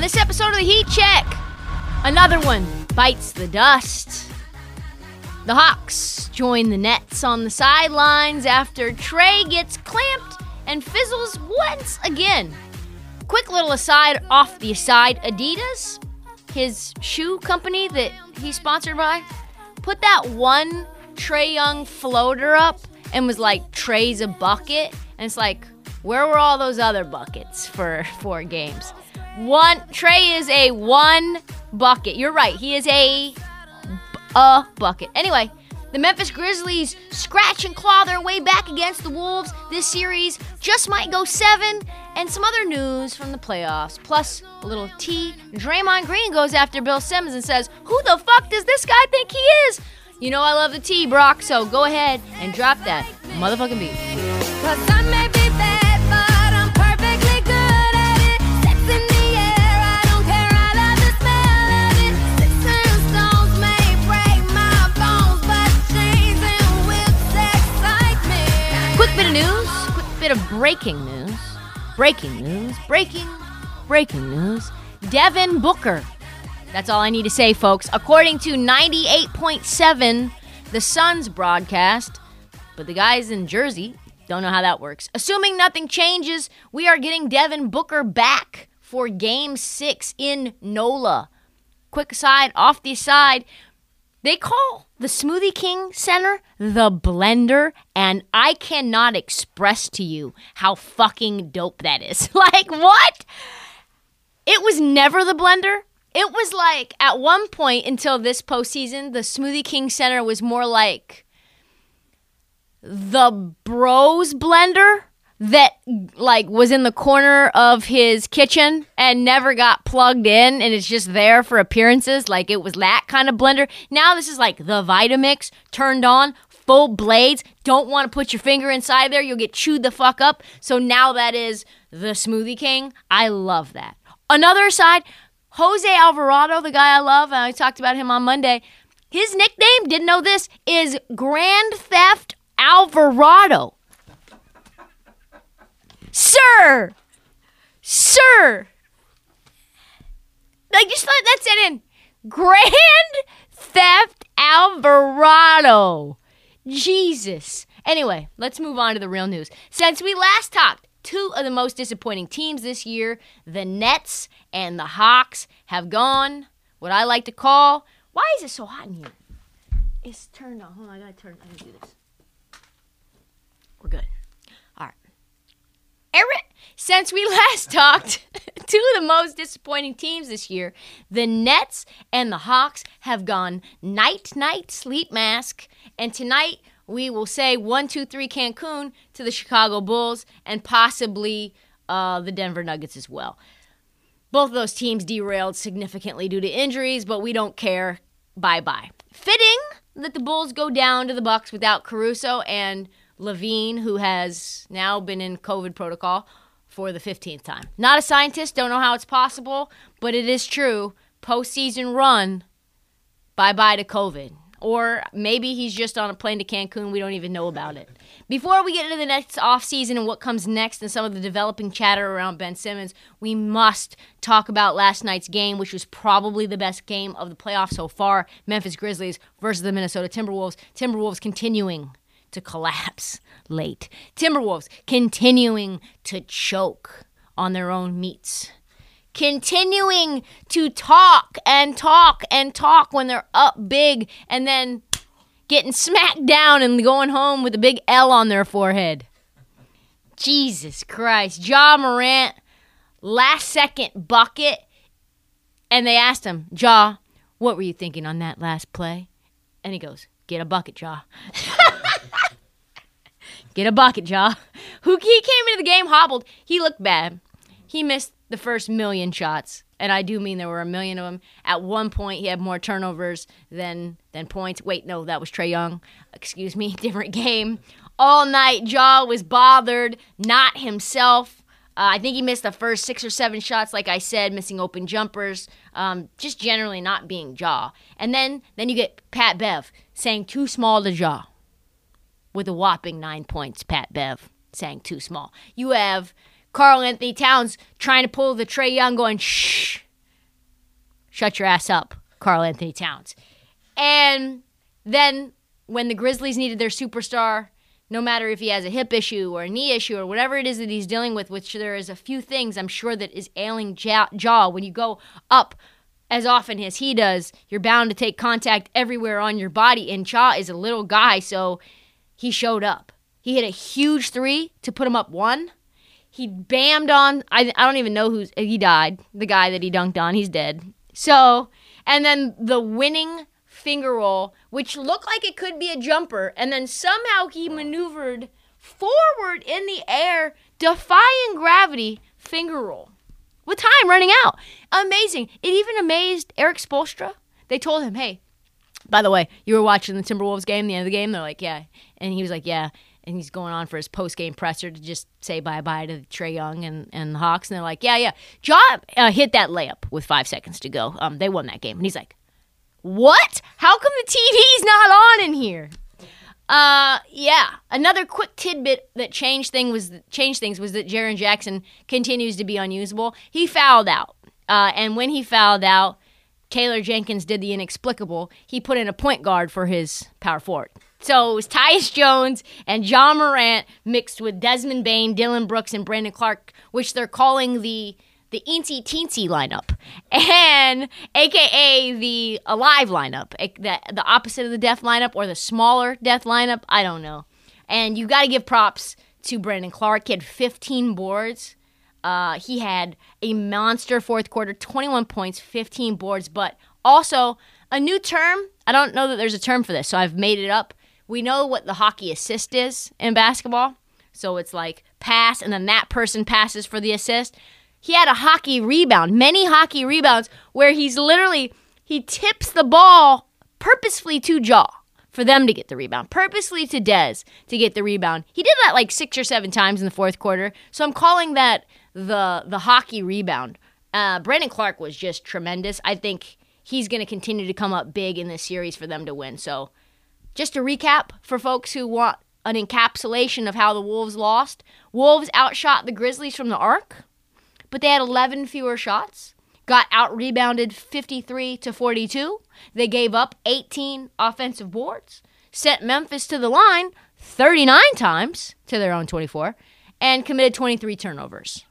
On. This episode of the Heat Check, another one bites the dust. The Hawks join the Nets on the sidelines after Trae gets clamped and fizzles once again. Quick little aside off the aside Adidas, his shoe company that he's sponsored by, put that one Trae Young floater up and was like, Trae's a bucket. And it's like, where were all those other buckets for four games? One Trae is a one bucket. You're right. He is a a bucket. Anyway, the Memphis Grizzlies scratch and claw their way back against the Wolves. This series just might go seven, and some other news from the playoffs. Plus, a little tea. Draymond Green goes after Bill Simmons and says, Who the fuck does this guy think he is? You know I love the tea, Brock, so go ahead and drop that motherfucking beat. Bit of news, quick bit of breaking news. Breaking news, breaking, breaking news. Devin Booker. That's all I need to say, folks. According to 98.7, the Suns broadcast, but the guys in Jersey don't know how that works. Assuming nothing changes, we are getting Devin Booker back for game six in NOLA. Quick aside, off the side, they call the Smoothie King Center the blender, and I cannot express to you how fucking dope that is. like, what? It was never the blender. It was like at one point until this postseason, the Smoothie King Center was more like the bros blender that like was in the corner of his kitchen and never got plugged in and it's just there for appearances like it was that kind of blender. Now this is like the vitamix turned on full blades. Don't want to put your finger inside there you'll get chewed the fuck up. So now that is the smoothie king. I love that. Another side jose alvarado the guy i love and i talked about him on monday. His nickname didn't know this is grand theft alvarado Sir! Sir! Like, just let that sit in. Grand Theft Alvarado. Jesus. Anyway, let's move on to the real news. Since we last talked, two of the most disappointing teams this year, the Nets and the Hawks, have gone what I like to call. Why is it so hot in here? It's turned on. Hold on, I gotta turn. I gotta do this. We're good. All right. Aaron, since we last talked, two of the most disappointing teams this year, the Nets and the Hawks, have gone night night sleep mask. And tonight we will say one, two, three Cancun to the Chicago Bulls and possibly uh, the Denver Nuggets as well. Both of those teams derailed significantly due to injuries, but we don't care. Bye bye. Fitting that the Bulls go down to the Bucks without Caruso and LaVine, who has now been in COVID protocol for the 15th time. Not a scientist, don't know how it's possible, but it is true. Postseason run, bye bye to COVID. Or maybe he's just on a plane to Cancun. We don't even know about it. Before we get into the next offseason and what comes next and some of the developing chatter around Ben Simmons, we must talk about last night's game, which was probably the best game of the playoffs so far Memphis Grizzlies versus the Minnesota Timberwolves. Timberwolves continuing to collapse late. Timberwolves continuing to choke on their own meats. Continuing to talk and talk and talk when they're up big and then getting smacked down and going home with a big L on their forehead. Jesus Christ. Ja Morant, last second bucket. And they asked him, Ja, what were you thinking on that last play? And he goes, Get a bucket, Ja. Get a bucket, Ja. Who he came into the game hobbled. He looked bad. He missed the first million shots, and I do mean there were a million of them. At one point, he had more turnovers than than points. Wait, no, that was Trae Young. Excuse me, different game. All night, Ja was bothered, not himself. Uh, I think he missed the first six or seven shots, like I said, missing open jumpers, um, just generally not being Ja. And then, then you get Pat Bev saying too small to Ja with a whopping nine points. Pat Bev saying too small. You have Karl-Anthony Towns trying to pull the Trae Young, going shh, shut your ass up, Karl-Anthony Towns. And then when the Grizzlies needed their superstar, no matter if he has a hip issue or a knee issue or whatever it is that he's dealing with, which there is a few things I'm sure that is ailing Ja, Ja when you go up as often as he does, you're bound to take contact everywhere on your body. And Ja is a little guy, so he showed up. He hit a huge three to put him up one. He bammed on. I, I don't even know who's. He died. The guy that he dunked on, he's dead. So, and then the winning finger roll, which looked like it could be a jumper, and then somehow he maneuvered forward in the air, defying gravity, finger roll. With time running out. Amazing. It even amazed Erik Spoelstra. They told him, hey, by the way, you were watching the Timberwolves game, the end of the game? They're like, yeah. And he was like, yeah. And he's going on for his post game presser to just say bye bye to Trae Young and, and the Hawks. And they're like, yeah, yeah. Ja uh, hit that layup with five seconds to go. Um, they won that game. And he's like, what? How come the TV's not on in here? Uh, yeah. Another quick tidbit that changed thing was changed things was that Jaren Jackson continues to be unusable. He fouled out, uh, and when he fouled out, Taylor Jenkins did the inexplicable. He put in a point guard for his power forward. So it was Tyus Jones and John Morant mixed with Desmond Bane, Dillon Brooks, and Brandon Clarke, which they're calling the the eensy teensy lineup, and AKA the alive lineup, eh, the the opposite of the death lineup or the smaller death lineup. I don't know. And you got to give props to Brandon Clarke. He had 15 boards. Uh, he had a monster fourth quarter, 21 points, 15 boards, but also a new term. I don't know that there's a term for this, so I've made it up. We know what the hockey assist is in basketball. So it's like pass, and then that person passes for the assist. He had a hockey rebound, many hockey rebounds, where he's literally, he tips the ball purposefully to Ja for them to get the rebound, purposely to Dez to get the rebound. He did that like six or seven times in the fourth quarter. So I'm calling that the the hockey rebound. Uh, Brandon Clarke was just tremendous. I think he's going to continue to come up big in this series for them to win. So just to recap for folks who want an encapsulation of how the Wolves lost, Wolves outshot the Grizzlies from the arc, but they had 11 fewer shots. Got out rebounded 53 to 42. They gave up 18 offensive boards, sent Memphis to the line 39 times to their own 24, and committed 23 turnovers.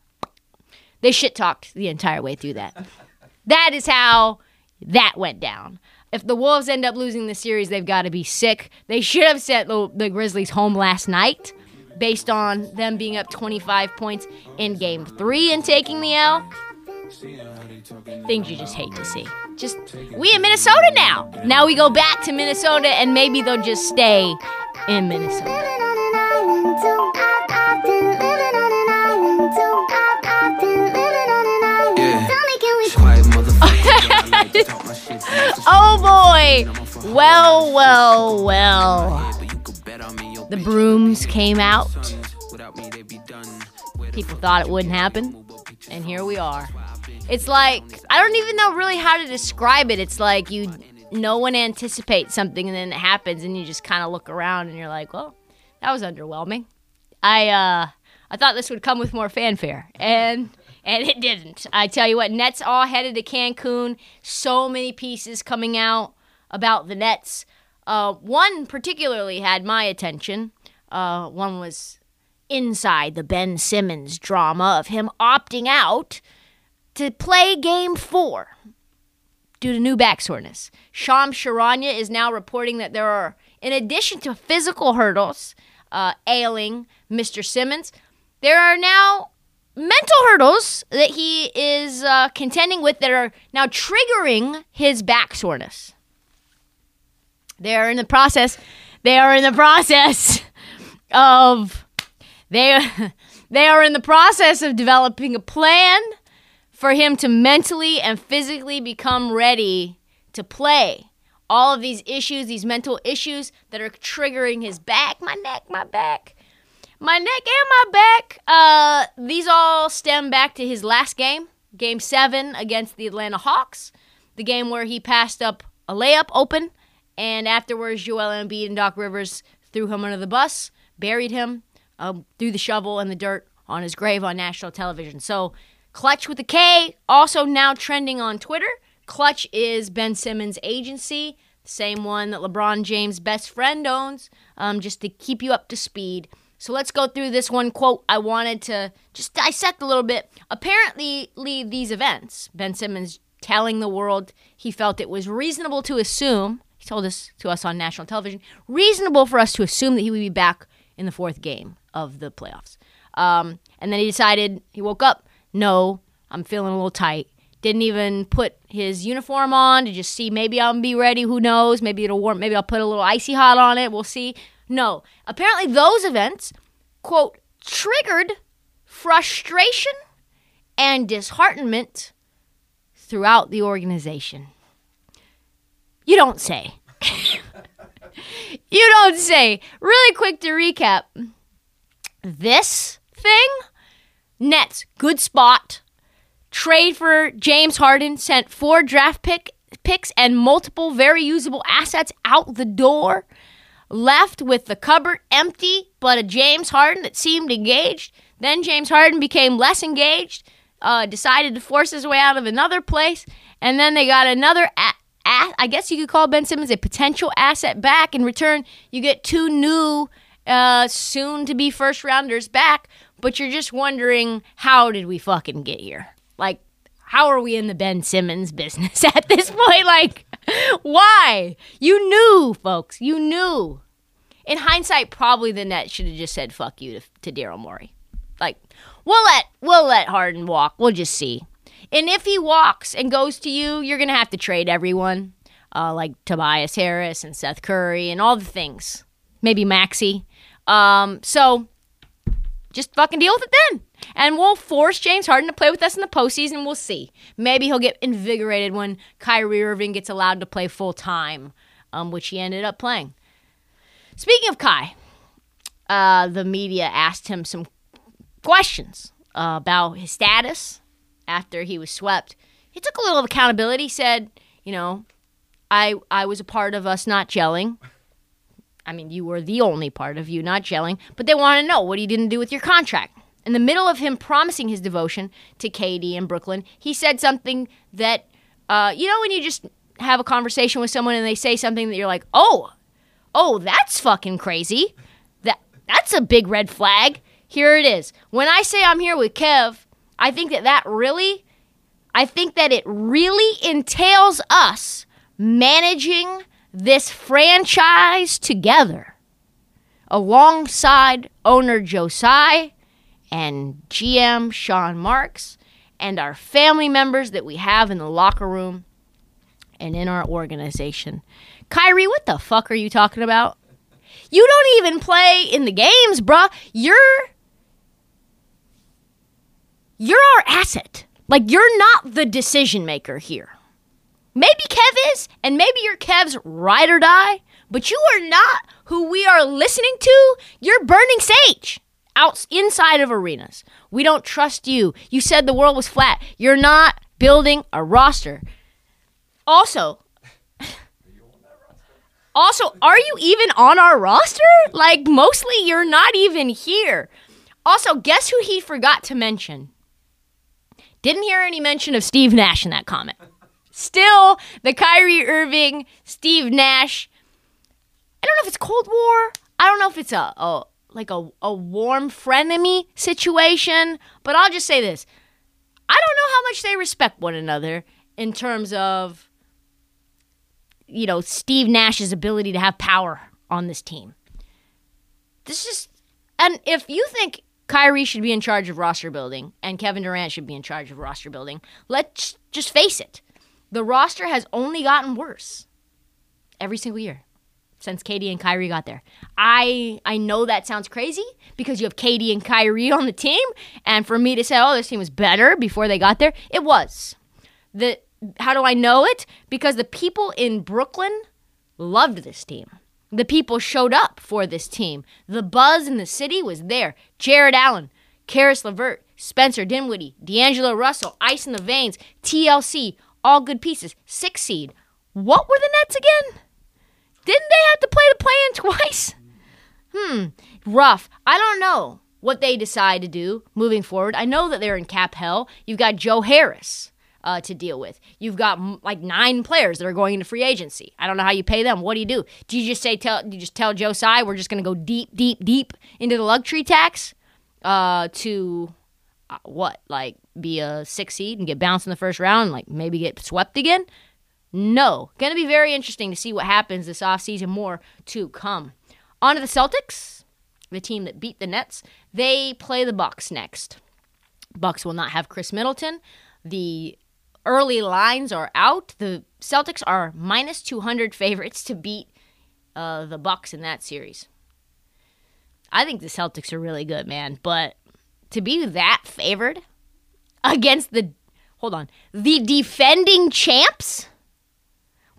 They shit talked the entire way through that. That is how that went down. If the Wolves end up losing the series, they've got to be sick. They should have sent the, the Grizzlies home last night based on them being up 25 points in game three and taking the L. Things you just hate to see. Just, we in Minnesota now. Now we go back to Minnesota and maybe they'll just stay in Minnesota. Oh boy! Well, well, well. The brooms came out. People thought it wouldn't happen. And here we are. It's like, I don't even know really how to describe it. It's like you no one anticipates something and then it happens and you just kind of look around and you're like, well, that was underwhelming. I uh I thought this would come with more fanfare and and it didn't. I tell you what, Nets all headed to Cancun. So many pieces coming out about the Nets. Uh, one particularly had my attention. Uh, one was inside the Ben Simmons drama of him opting out to play game four due to new back soreness. Shams Charania is now reporting that there are, in addition to physical hurdles uh, ailing Mr. Simmons, there are now mental hurdles that he is uh, contending with that are now triggering his back soreness. They are in the process. They are in the process of they they are in the process of developing a plan for him to mentally and physically become ready to play. All of these issues, these mental issues that are triggering his back, my neck, my back, my neck and my back. Uh, these all stem back to his last game, Game Seven against the Atlanta Hawks, the game where he passed up a layup open, and afterwards Joel Embiid and Doc Rivers threw him under the bus, buried him, um, threw the shovel in the dirt on his grave on national television. So, Clutch with a K, also now trending on Twitter. Clutch is Ben Simmons' agency, the same one that LeBron James' best friend owns, um, just to keep you up to speed. So let's go through this one quote I wanted to just dissect a little bit. Apparently, these events, Ben Simmons telling the world he felt it was reasonable to assume, he told this to us on national television, reasonable for us to assume that he would be back in the fourth game of the playoffs. Um, and then he decided, he woke up, no, I'm feeling a little tight. Didn't even put his uniform on to just see maybe I'll be ready. Who knows? Maybe it'll warm. Maybe I'll put a little icy hot on it. We'll see. No. Apparently, those events, quote, triggered frustration and disheartenment throughout the organization. You don't say. you don't say. Really quick to recap this thing Nets, good spot. Trade for James Harden sent four draft pick picks and multiple very usable assets out the door. Left with the cupboard empty, but a James Harden that seemed engaged. Then James Harden became less engaged, uh, decided to force his way out of another place, and then they got another. A- a- I guess you could call Ben Simmons a potential asset back. In return, you get two new, uh, soon to be first rounders back but you're just wondering how did we fucking get here? Like, how are we in the Ben Simmons business at this point? Like, why? You knew, folks. You knew. In hindsight, probably the net should have just said "fuck you" to, to Daryl Morey. Like, we'll let we'll let Harden walk. We'll just see. And if he walks and goes to you, you're gonna have to trade everyone, uh, like Tobias Harris and Seth Curry and all the things. Maybe Maxey. Um, so just fucking deal with it then. And we'll force James Harden to play with us in the postseason. We'll see. Maybe he'll get invigorated when Kyrie Irving gets allowed to play full time, um, which he ended up playing. Speaking of Kai, uh, the media asked him some questions uh, about his status after he was swept. He took a little accountability. Said, you know, I I was a part of us not gelling. I mean, you were the only part of you not gelling, but they want to know what he didn't do with your contract. In the middle of him promising his devotion to KD in Brooklyn, he said something that, uh, you know, when you just have a conversation with someone and they say something that you're like, oh, oh, that's fucking crazy. That that's a big red flag. Here it is. When I say I'm here with Kev, I think that that really, I think that it really entails us managing this franchise together alongside owner Joe Tsai and GM Sean Marks and our family members that we have in the locker room and in our organization. Kyrie, what the fuck are you talking about? You don't even play in the games, bruh. You're you're our asset. Like you're not the decision maker here. Maybe Kev is, and maybe you're Kev's ride or die, but you are not who we are listening to. You're burning sage out inside of arenas. We don't trust you. You said the world was flat. You're not building a roster. Also, Also, are you even on our roster? Like, mostly you're not even here. Also, guess who he forgot to mention? Didn't hear any mention of Steve Nash in that comment. Still, the Kyrie Irving, Steve Nash. I don't know if it's Cold War. I don't know if it's a, a like a, a warm frenemy situation, but I'll just say this. I don't know how much they respect one another in terms of you know, Steve Nash's ability to have power on this team. This is and if you think Kyrie should be in charge of roster building and Kevin Durant should be in charge of roster building, let's just face it. The roster has only gotten worse every single year since KD and Kyrie got there. I I know that sounds crazy because you have KD and Kyrie on the team, and for me to say, "Oh, this team was better before they got there," it was. The how do I know it? Because the people in Brooklyn loved this team. The people showed up for this team. The buzz in the city was there. Jarrett Allen, Caris LeVert, Spencer Dinwiddie, D'Angelo Russell, Ice in the Veins, TLC, all good pieces. Six seed. What were the Nets again? Didn't they have to play the play in twice? Hmm, rough. I don't know what they decide to do moving forward. I know that they're in cap hell. You've got Joe Harris uh, to deal with. You've got like nine players that are going into free agency. I don't know how you pay them. What do you do? Do you just say tell? Do you just tell Joe Tsai we're just going to go deep, deep, deep into the luxury tax uh, to uh, what? Like be a six seed and get bounced in the first round, and, like maybe get swept again? No. Going to be very interesting to see what happens this offseason. More to come. On to the Celtics, the team that beat the Nets. They play the Bucks next. Bucks will not have Khris Middleton. The early lines are out. The Celtics are minus 200 favorites to beat uh, the Bucks in that series. I think the Celtics are really good, man, but to be that favored against the hold on the defending champs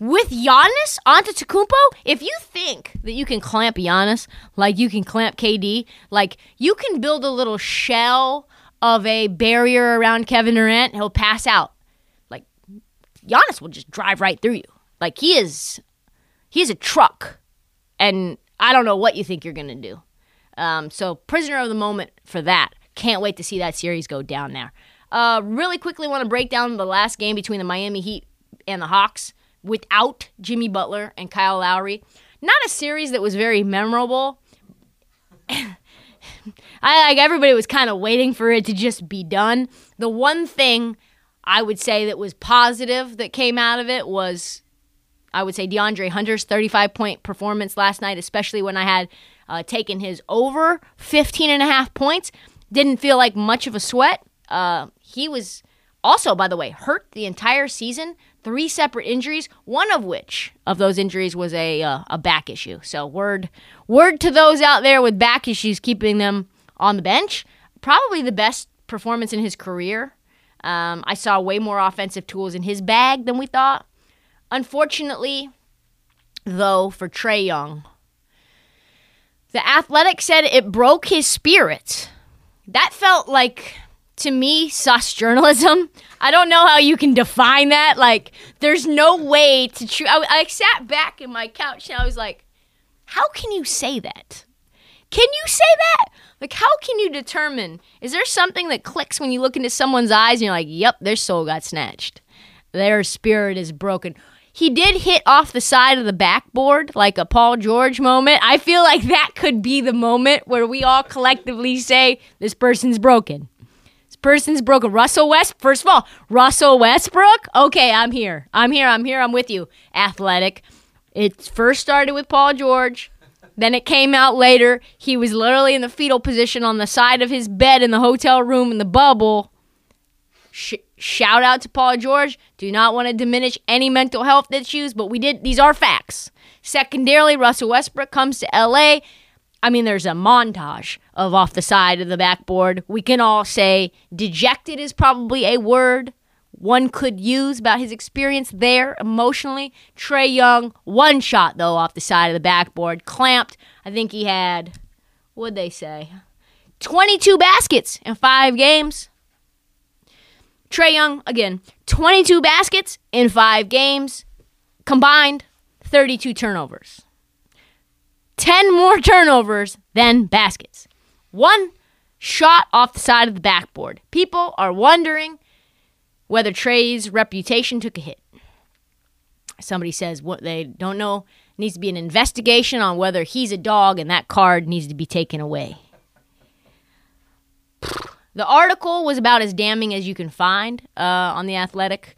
with Giannis Antetokounmpo, if you think that you can clamp Giannis like you can clamp KD, like you can build a little shell of a barrier around Kevin Durant, he'll pass out. Like Giannis will just drive right through you. Like he is, he's a truck, and I don't know what you think you're gonna do. Um, so prisoner of the moment for that. Can't wait to see that series go down there. Uh, really quickly, want to break down the last game between the Miami Heat and the Hawks without Jimmy Butler and Kyle Lowry. Not a series that was very memorable. I like everybody was kind of waiting for it to just be done. The one thing I would say that was positive that came out of it was I would say DeAndre Hunter's 35 point performance last night, especially when I had uh, taken his over 15 and a half points. Didn't feel like much of a sweat. Uh, he was also, by the way, hurt the entire season. Three separate injuries, one of which of those injuries was a uh, a back issue. So word word to those out there with back issues, keeping them on the bench. Probably the best performance in his career. Um, I saw way more offensive tools in his bag than we thought. Unfortunately, though, for Trae Young, the Athletic said it broke his spirit. That felt like to me sus journalism. I don't know how you can define that. Like, there's no way to. Tr- I, I sat back in my couch and I was like, how can you say that? Can you say that? Like, how can you determine? Is there something that clicks when you look into someone's eyes and you're like, yep, their soul got snatched? Their spirit is broken. He did hit off the side of the backboard like a Paul George moment. I feel like that could be the moment where we all collectively say, this person's broken. Person's broken. Russell West, first of all, Russell Westbrook. Okay, I'm here. I'm here. I'm here. I'm with you. Athletic. It first started with Paul George. Then it came out later. He was literally in the fetal position on the side of his bed in the hotel room in the bubble. Sh- shout out to Paul George. Do not want to diminish any mental health issues, but we did. These are facts. Secondarily, Russell Westbrook comes to LA. I mean, there's a montage of off the side of the backboard. We can all say dejected is probably a word one could use about his experience there emotionally. Trae Young, one shot though off the side of the backboard, clamped. I think he had, what'd they say? 22 baskets in five games. Trae Young, again, 22 baskets in five games. Combined, 32 turnovers. More turnovers than baskets. One shot off the side of the backboard. People are wondering whether Trae's reputation took a hit. Somebody says what they don't know needs to be an investigation on whether he's a dog and that card needs to be taken away. The article was about as damning as you can find uh, on the Athletic.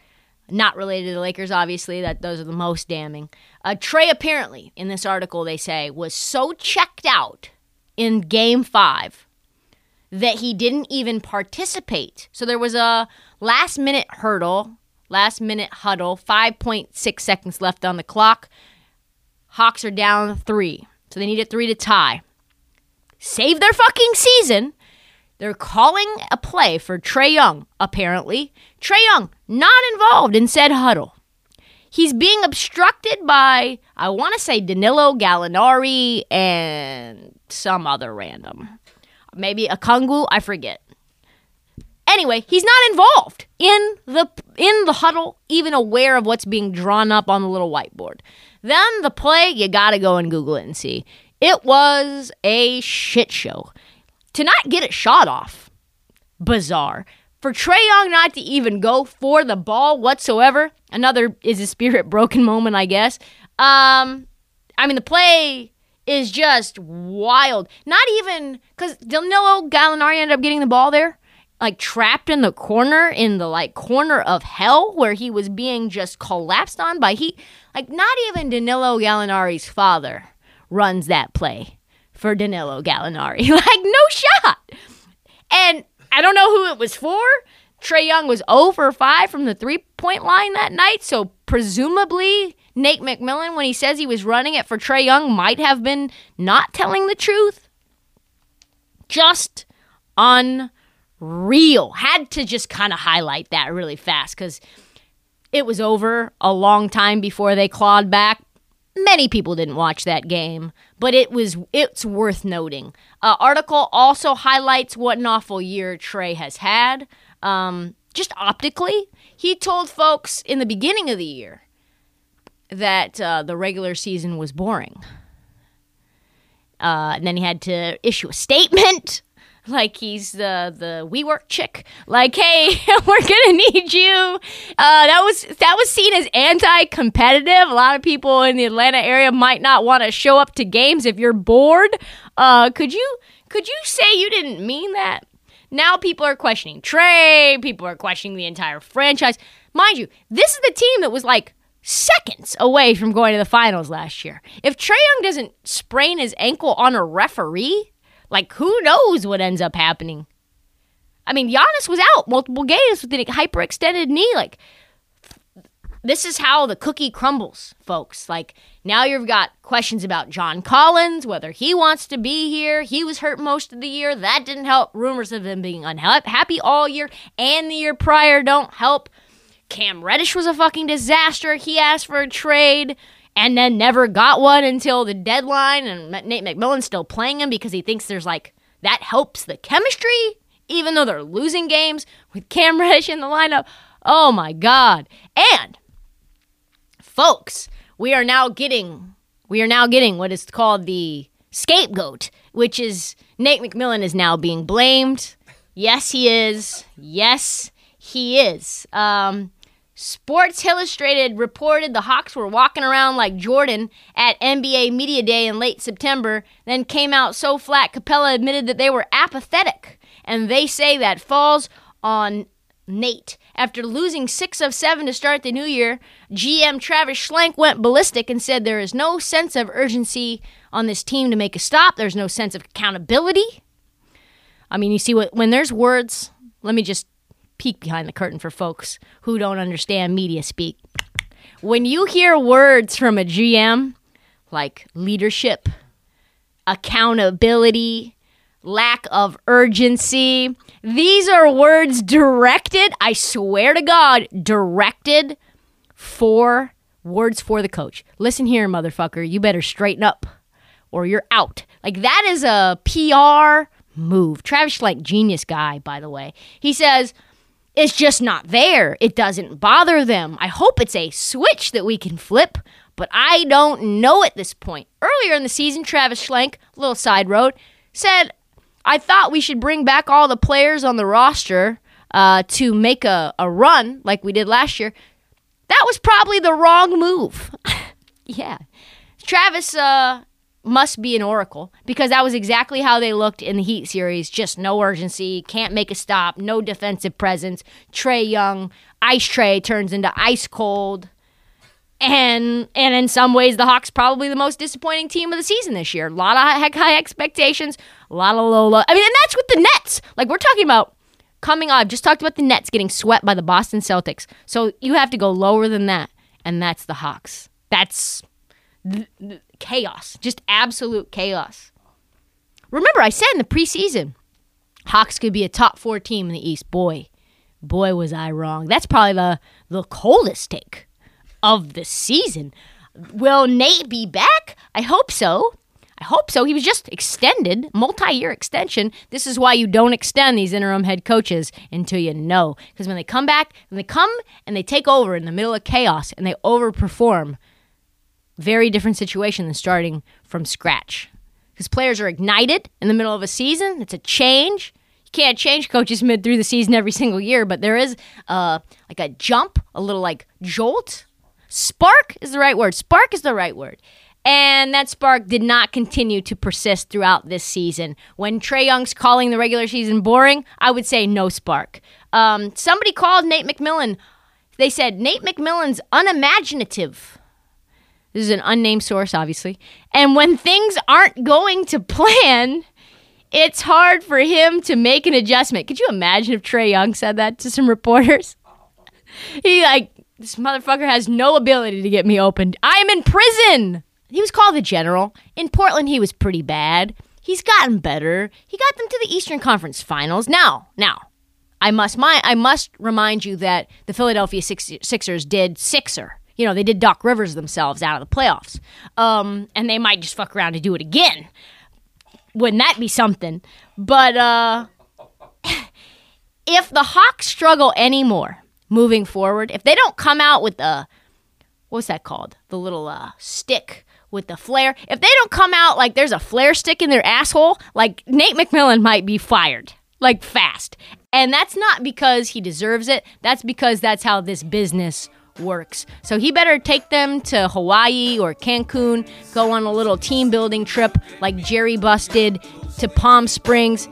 Not related to the Lakers, obviously. That those are the most damning. Uh, Trae apparently, in this article, they say was so checked out in Game Five that he didn't even participate. So there was a last minute hurdle, last minute huddle, 5.6 seconds left on the clock. Hawks are down three. So they need needed three to tie. Save their fucking season. They're calling a play for Trae Young, apparently. Trae Young, not involved in said huddle. He's being obstructed by, I want to say, Danilo Gallinari and some other random maybe Okongwu, I forget. Anyway, he's not involved in the in the huddle, even aware of what's being drawn up on the little whiteboard. Then the play, you gotta go and Google it and see. It was a shit show. To not get it shot off, bizarre. For Trae Young not to even go for the ball whatsoever, another is a spirit broken moment, I guess. Um, I mean the play is just wild. Not even because Danilo Gallinari ended up getting the ball there, like trapped in the corner in the like corner of hell where he was being just collapsed on by he. Like not even Danilo Gallinari's father runs that play for Danilo Gallinari. like no shot. And I don't know who it was for. Trae Young was 0 for 5 from the three point line that night, so presumably Nate McMillan, when he says he was running it for Trae Young, might have been not telling the truth. Just unreal. Had to just kind of highlight that really fast because it was over a long time before they clawed back. Many people didn't watch that game, but it was it's worth noting. Uh, article also highlights what an awful year Trae has had. Um, just optically, he told folks in the beginning of the year that uh, the regular season was boring. Uh, and then he had to issue a statement, like he's the the WeWork chick, like, "Hey, we're gonna need you." Uh, that was that was seen as anti-competitive. A lot of people in the Atlanta area might not want to show up to games if you're bored. Uh, could you could you say you didn't mean that? Now people are questioning Trae. People are questioning the entire franchise. Mind you, this is the team that was like seconds away from going to the finals last year. If Trae Young doesn't sprain his ankle on a referee, like who knows what ends up happening? I mean, Giannis was out multiple games with a hyperextended knee. Like, this is how the cookie crumbles, folks. Like, now you've got questions about John Collins, whether he wants to be here. He was hurt most of the year. That didn't help. Rumors of him being unhappy all year and the year prior don't help. Cam Reddish was a fucking disaster. He asked for a trade and then never got one until the deadline. And Nate McMillan's still playing him because he thinks there's like that helps the chemistry, even though they're losing games with Cam Reddish in the lineup. Oh my God. And folks, we are now getting we are now getting what is called the scapegoat, which is Nate McMillan is now being blamed. Yes, he is. Yes, he is. Um, Sports Illustrated reported the Hawks were walking around like Jordan at NBA Media Day in late September, then came out so flat Capela admitted that they were apathetic. And they say that falls on Nate. After losing six of seven to start the new year, GM Travis Schlenk went ballistic and said there is no sense of urgency on this team to make a stop. There's no sense of accountability. I mean, you see what when there's words. Let me just peek behind the curtain for folks who don't understand media speak. When you hear words from a GM like leadership, accountability, lack of urgency, these are words directed, I swear to God, directed for words for the coach. Listen here, motherfucker, you better straighten up or you're out. Like that is a PR move. Travis like genius guy, by the way. He says, it's just not there. It doesn't bother them. I hope it's a switch that we can flip, but I don't know at this point. Earlier in the season, Travis Schlenk, little side road, said, I thought we should bring back all the players on the roster uh, to make a, a run like we did last year. That was probably the wrong move. yeah. Travis uh, must be an oracle because that was exactly how they looked in the Heat series. Just no urgency, can't make a stop, no defensive presence. Trae Young, ice tray turns into ice cold. And and in some ways, the Hawks probably the most disappointing team of the season this year. A lot of heck high expectations, a lot of low low. I mean, and that's with the Nets. Like we're talking about coming on. I've just talked about the Nets getting swept by the Boston Celtics. So you have to go lower than that, and that's the Hawks. That's th- th- chaos, just absolute chaos. Remember, I said in the preseason, Hawks could be a top four team in the East. Boy, boy, was I wrong. That's probably the the coldest take of the season. Will Nate be back? I hope so. I hope so. He was just extended, multi-year extension. This is why you don't extend these interim head coaches until you know. Because when they come back, when they come and they take over in the middle of chaos and they overperform, very different situation than starting from scratch. Because players are ignited in the middle of a season. It's a change. You can't change coaches mid through the season every single year, but there is uh, like a jump, a little like jolt. Spark is the right word. Spark is the right word. And that spark did not continue to persist throughout this season. When Trae Young's calling the regular season boring, I would say no spark. Um, somebody called Nate McMillan. They said Nate McMillan's unimaginative. This is an unnamed source, obviously. And when things aren't going to plan, it's hard for him to make an adjustment. Could you imagine if Trae Young said that to some reporters? He like this motherfucker has no ability to get me opened. I'm in prison. He was called the general. In Portland, he was pretty bad. He's gotten better. He got them to the Eastern Conference Finals. Now, now, I must my I must remind you that the Philadelphia Six, Sixers did Sixer. You know, they did Doc Rivers themselves out of the playoffs. Um, and they might just fuck around and do it again. Wouldn't that be something? But uh if the Hawks struggle anymore moving forward, if they don't come out with the what's that called? The little uh, stick with the flare. If they don't come out like there's a flare stick in their asshole, like Nate McMillan might be fired like fast. And that's not because he deserves it. That's because that's how this business works. So he better take them to Hawaii or Cancun, go on a little team building trip like Jerry Buss did to Palm Springs,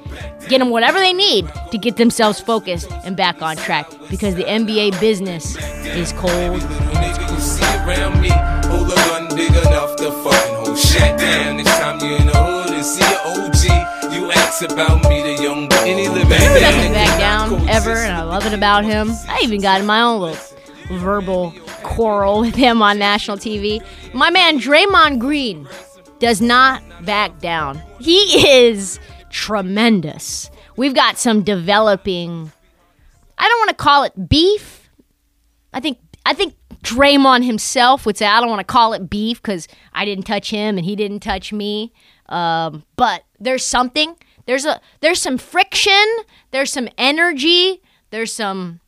get them whatever they need to get themselves focused and back on track because the NBA business is cold Nigga, you see around me, hold a gun big enough to fucking hold shit down. Next time you in the hood and see an OG, you ask about me, the young boy. Any living He doesn't back down ever, and I love it about him. I even got in my own little verbal quarrel with him on national TV. My man Draymond Green does not back down. He is tremendous. We've got some developing. I don't want to call it beef. I think I think Draymond himself would say I don't want to call it beef because I didn't touch him and he didn't touch me. Um, but there's something. There's a there's some friction. There's some energy. There's some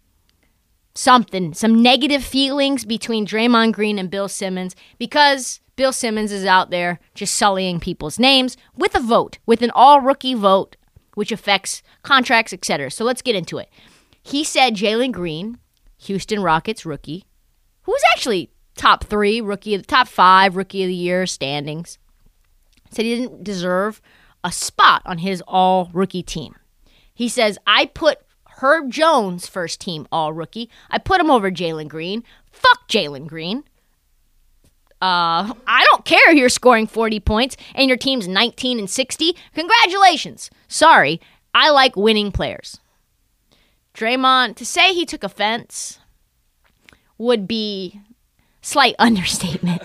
something, some negative feelings between Draymond Green and Bill Simmons because Bill Simmons is out there just sullying people's names with a vote, with an all rookie vote, which affects contracts, etc. So let's get into it. He said Jalen Green, Houston Rockets rookie, who was actually top three rookie, of the top five rookie of the year standings, said he didn't deserve a spot on his all rookie team. He says, I put Herb Jones first team all rookie. I put him over Jalen Green. Fuck Jalen Green. Uh, I don't care you're scoring 40 points and your team's 19 and 60. Congratulations. Sorry, I like winning players. Draymond, to say he took offense would be slight understatement.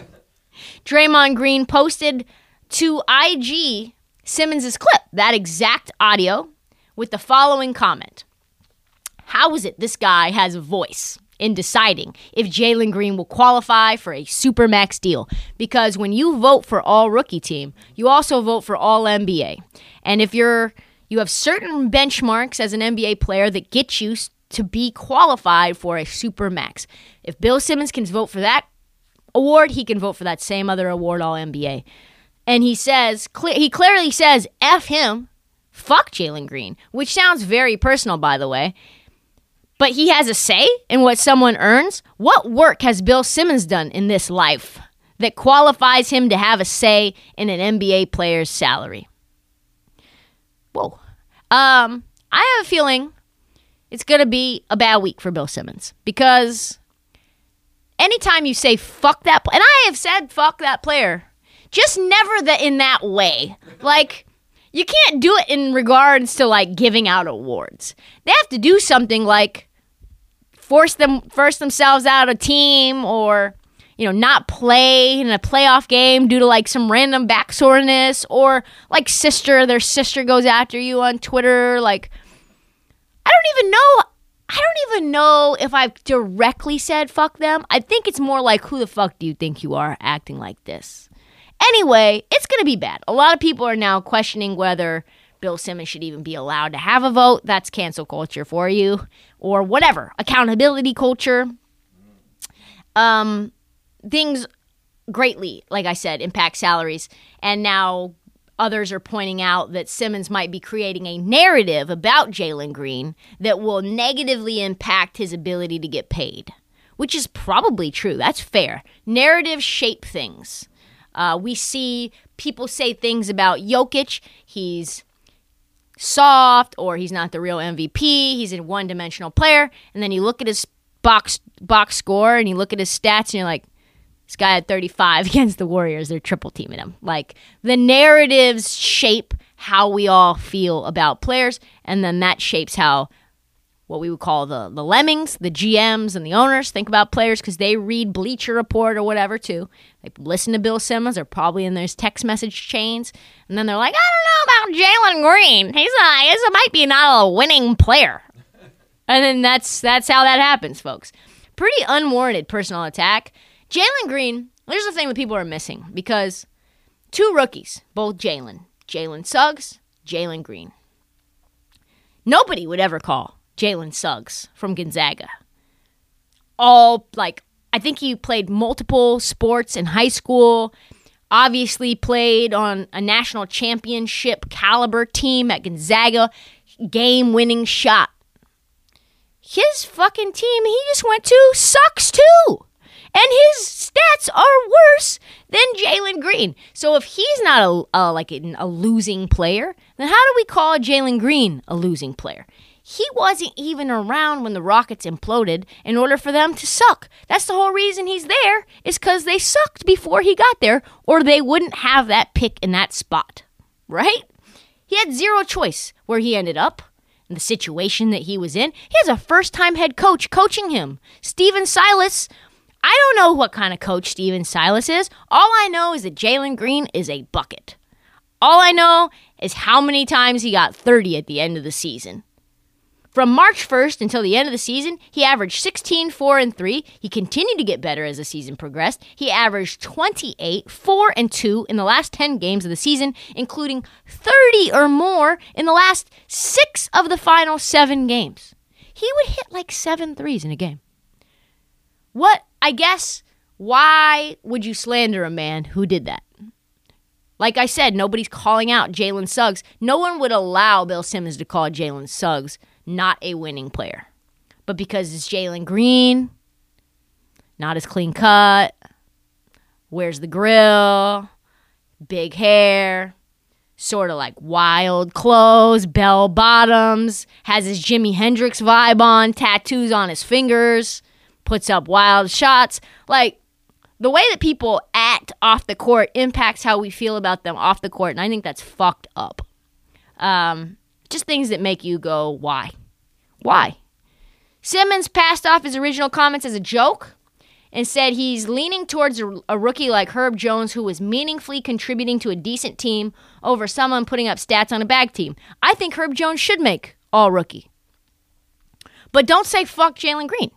Draymond Green posted to IG Simmons' clip, that exact audio, with the following comment How is it this guy has a voice in deciding if Jalen Green will qualify for a Supermax deal? Because when you vote for all rookie team, you also vote for all NBA. And if you're you have certain benchmarks as an NBA player that get you to be qualified for a Supermax. If Bill Simmons can vote for that award, he can vote for that same other award, All NBA. And he says, cle- he clearly says, F him, fuck Jalen Green, which sounds very personal, by the way. But he has a say in what someone earns. What work has Bill Simmons done in this life that qualifies him to have a say in an NBA player's salary? Whoa. Um, I have a feeling it's going to be a bad week for Bill Simmons because anytime you say fuck that, and I have said fuck that player, just never that in that way. Like, you can't do it in regards to like giving out awards. They have to do something like force them force themselves out of a team or you know not play in a playoff game due to like some random back soreness or like sister their sister goes after you on Twitter like I don't even know I don't even know if I've directly said fuck them. I think it's more like who the fuck do you think you are acting like this? Anyway, it's going to be bad. A lot of people are now questioning whether Bill Simmons should even be allowed to have a vote. That's cancel culture for you or whatever. Accountability culture. Um things greatly, like I said, impact salaries. And now others are pointing out that Simmons might be creating a narrative about Jalen Green that will negatively impact his ability to get paid, which is probably true. That's fair. Narratives shape things. Uh, we see people say things about Jokic. He's soft or he's not the real MVP. He's a one dimensional player. And then you look at his box box score and you look at his stats and you're like, this guy had 35 against the Warriors. They're triple teaming him. Like the narratives shape how we all feel about players, and then that shapes how what we would call the the lemmings, the GMs, and the owners think about players because they read Bleacher Report or whatever too. They listen to Bill Simmons. They're probably in those text message chains, and then they're like, I don't know about Jalen Green. He's a he's a, might be not a winning player. And then that's that's how that happens, folks. Pretty unwarranted personal attack. Jalen Green, here's the thing that people are missing because two rookies, both Jalen, Jalen Suggs, Jalen Green. Nobody would ever call Jalen Suggs from Gonzaga. All like I think he played multiple sports in high school. Obviously played on a national championship caliber team at Gonzaga. Game winning shot. His fucking team he just went to sucks too. And his stats are worse than Jalen Green. So if he's not a, a like a, a losing player, then how do we call Jalen Green a losing player? He wasn't even around when the Rockets imploded in order for them to suck. That's the whole reason he's there, is because they sucked before he got there, or they wouldn't have that pick in that spot. Right? He had zero choice where he ended up, in the situation that he was in. He has a first time head coach coaching him. Stephen Silas. I don't know what kind of coach Stephen Silas is. All I know is that Jalen Green is a bucket. All I know is how many times he got 30 at the end of the season. From March 1st until the end of the season, he averaged 16, 4, and 3. He continued to get better as the season progressed. He averaged 28, 4, and 2 in the last 10 games of the season, including 30 or more in the last six of the final seven games. He would hit like seven threes in a game. What, I guess, why would you slander a man who did that? Like I said, nobody's calling out Jalen Suggs. No one would allow Bill Simmons to call Jalen Suggs not a winning player. But because it's Jalen Green, not as clean cut, wears the grill, big hair, sort of like wild clothes, bell bottoms, has his Jimi Hendrix vibe on, tattoos on his fingers, puts up wild shots. Like, the way that people act off the court impacts how we feel about them off the court, and I think that's fucked up. Um, just things that make you go, why? Why? Simmons passed off his original comments as a joke and said he's leaning towards a, rookie like Herb Jones who was meaningfully contributing to a decent team over someone putting up stats on a bag team. I think Herb Jones should make all rookie. But don't say fuck Jalen Green.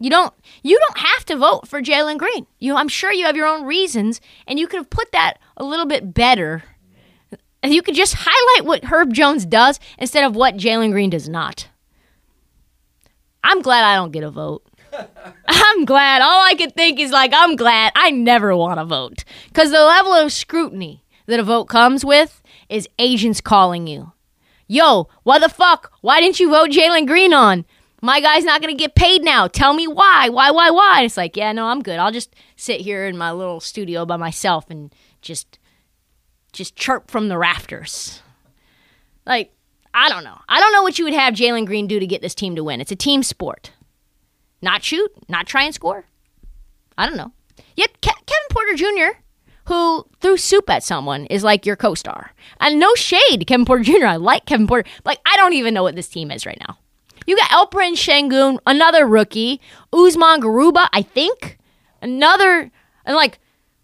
You don't you don't have to vote for Jalen Green. You I'm sure you have your own reasons and you could have put that a little bit better. You could just highlight what Herb Jones does instead of what Jalen Green does not. I'm glad I don't get a vote. I'm glad. All I could think is like, I'm glad I never want to vote. Because the level of scrutiny that a vote comes with is agents calling you. Yo, why the fuck? Why didn't you vote Jalen Green on? My guy's not going to get paid now. Tell me why. Why, why, why? It's like, yeah, no, I'm good. I'll just sit here in my little studio by myself and just just chirp from the rafters. Like, I don't know. I don't know what you would have Jalen Green do to get this team to win. It's a team sport. Not shoot, not try and score. I don't know. Yet Ke- Kevin Porter Jr., who threw soup at someone, is like your co-star. And no shade, Kevin Porter Jr. I like Kevin Porter. Like I don't even know what this team is right now. You got Alperen Sengun, another rookie, Usman Garuba, I think, another, and like,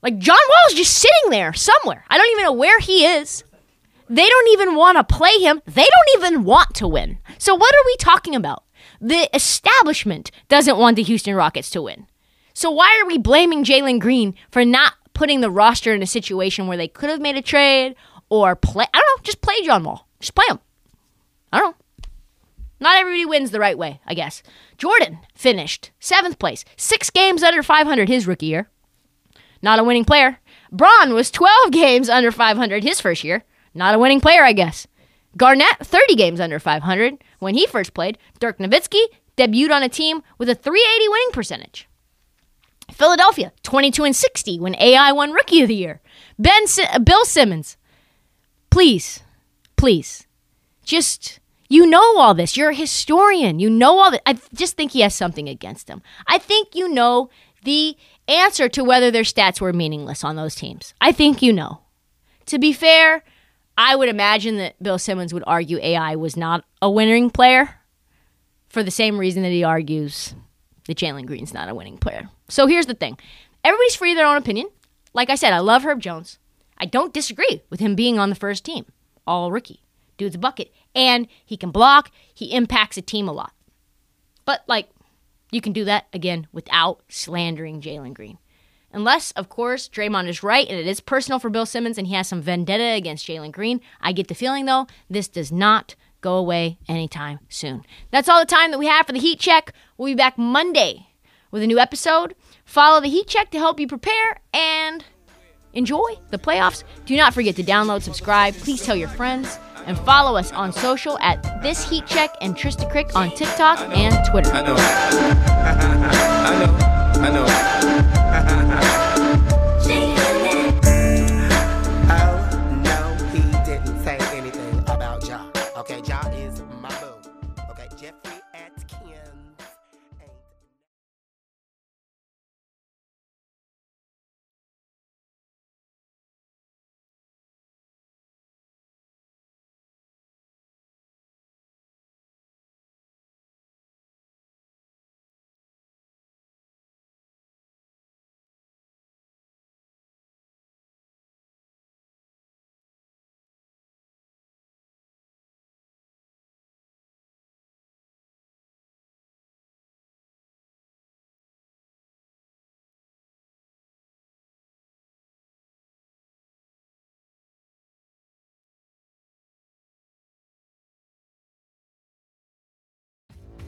like John Wall is just sitting there somewhere. I don't even know where he is. They don't even want to play him. They don't even want to win. So what are we talking about? The establishment doesn't want the Houston Rockets to win. So why are we blaming Jalen Green for not putting the roster in a situation where they could have made a trade or play? I don't know. Just play John Wall. Just play him. I don't know. Not everybody wins the right way, I guess. Jordan finished seventh place, six games under 500 his rookie year. Not a winning player. Bron was 12 games under 500 his first year. Not a winning player, I guess. Garnett, 30 games under 500 when he first played. Dirk Nowitzki debuted on a team with a 380 winning percentage. Philadelphia, 22 and 60 when AI won Rookie of the Year. Ben Bill Simmons, please, please, just you know all this. You're a historian. You know all that. I just think he has something against him. I think you know the answer to whether their stats were meaningless on those teams. I think you know. To be fair, I would imagine that Bill Simmons would argue AI was not a winning player for the same reason that he argues that Jalen Green's not a winning player. So here's the thing everybody's free their own opinion. Like I said, I love Herb Jones. I don't disagree with him being on the first team, all rookie. Dude's a bucket. And he can block, he impacts a team a lot. But, like, you can do that, again, without slandering Jalen Green. Unless, of course, Draymond is right and it is personal for Bill Simmons and he has some vendetta against Jalen Green. I get the feeling, though, this does not go away anytime soon. That's all the time that we have for the Heat Check. We'll be back Monday with a new episode. Follow the Heat Check to help you prepare and enjoy the playoffs. Do not forget to download, subscribe, please tell your friends, and follow us on social at This Heat Check and Trysta Krick on TikTok and Twitter. I know. I know. I know.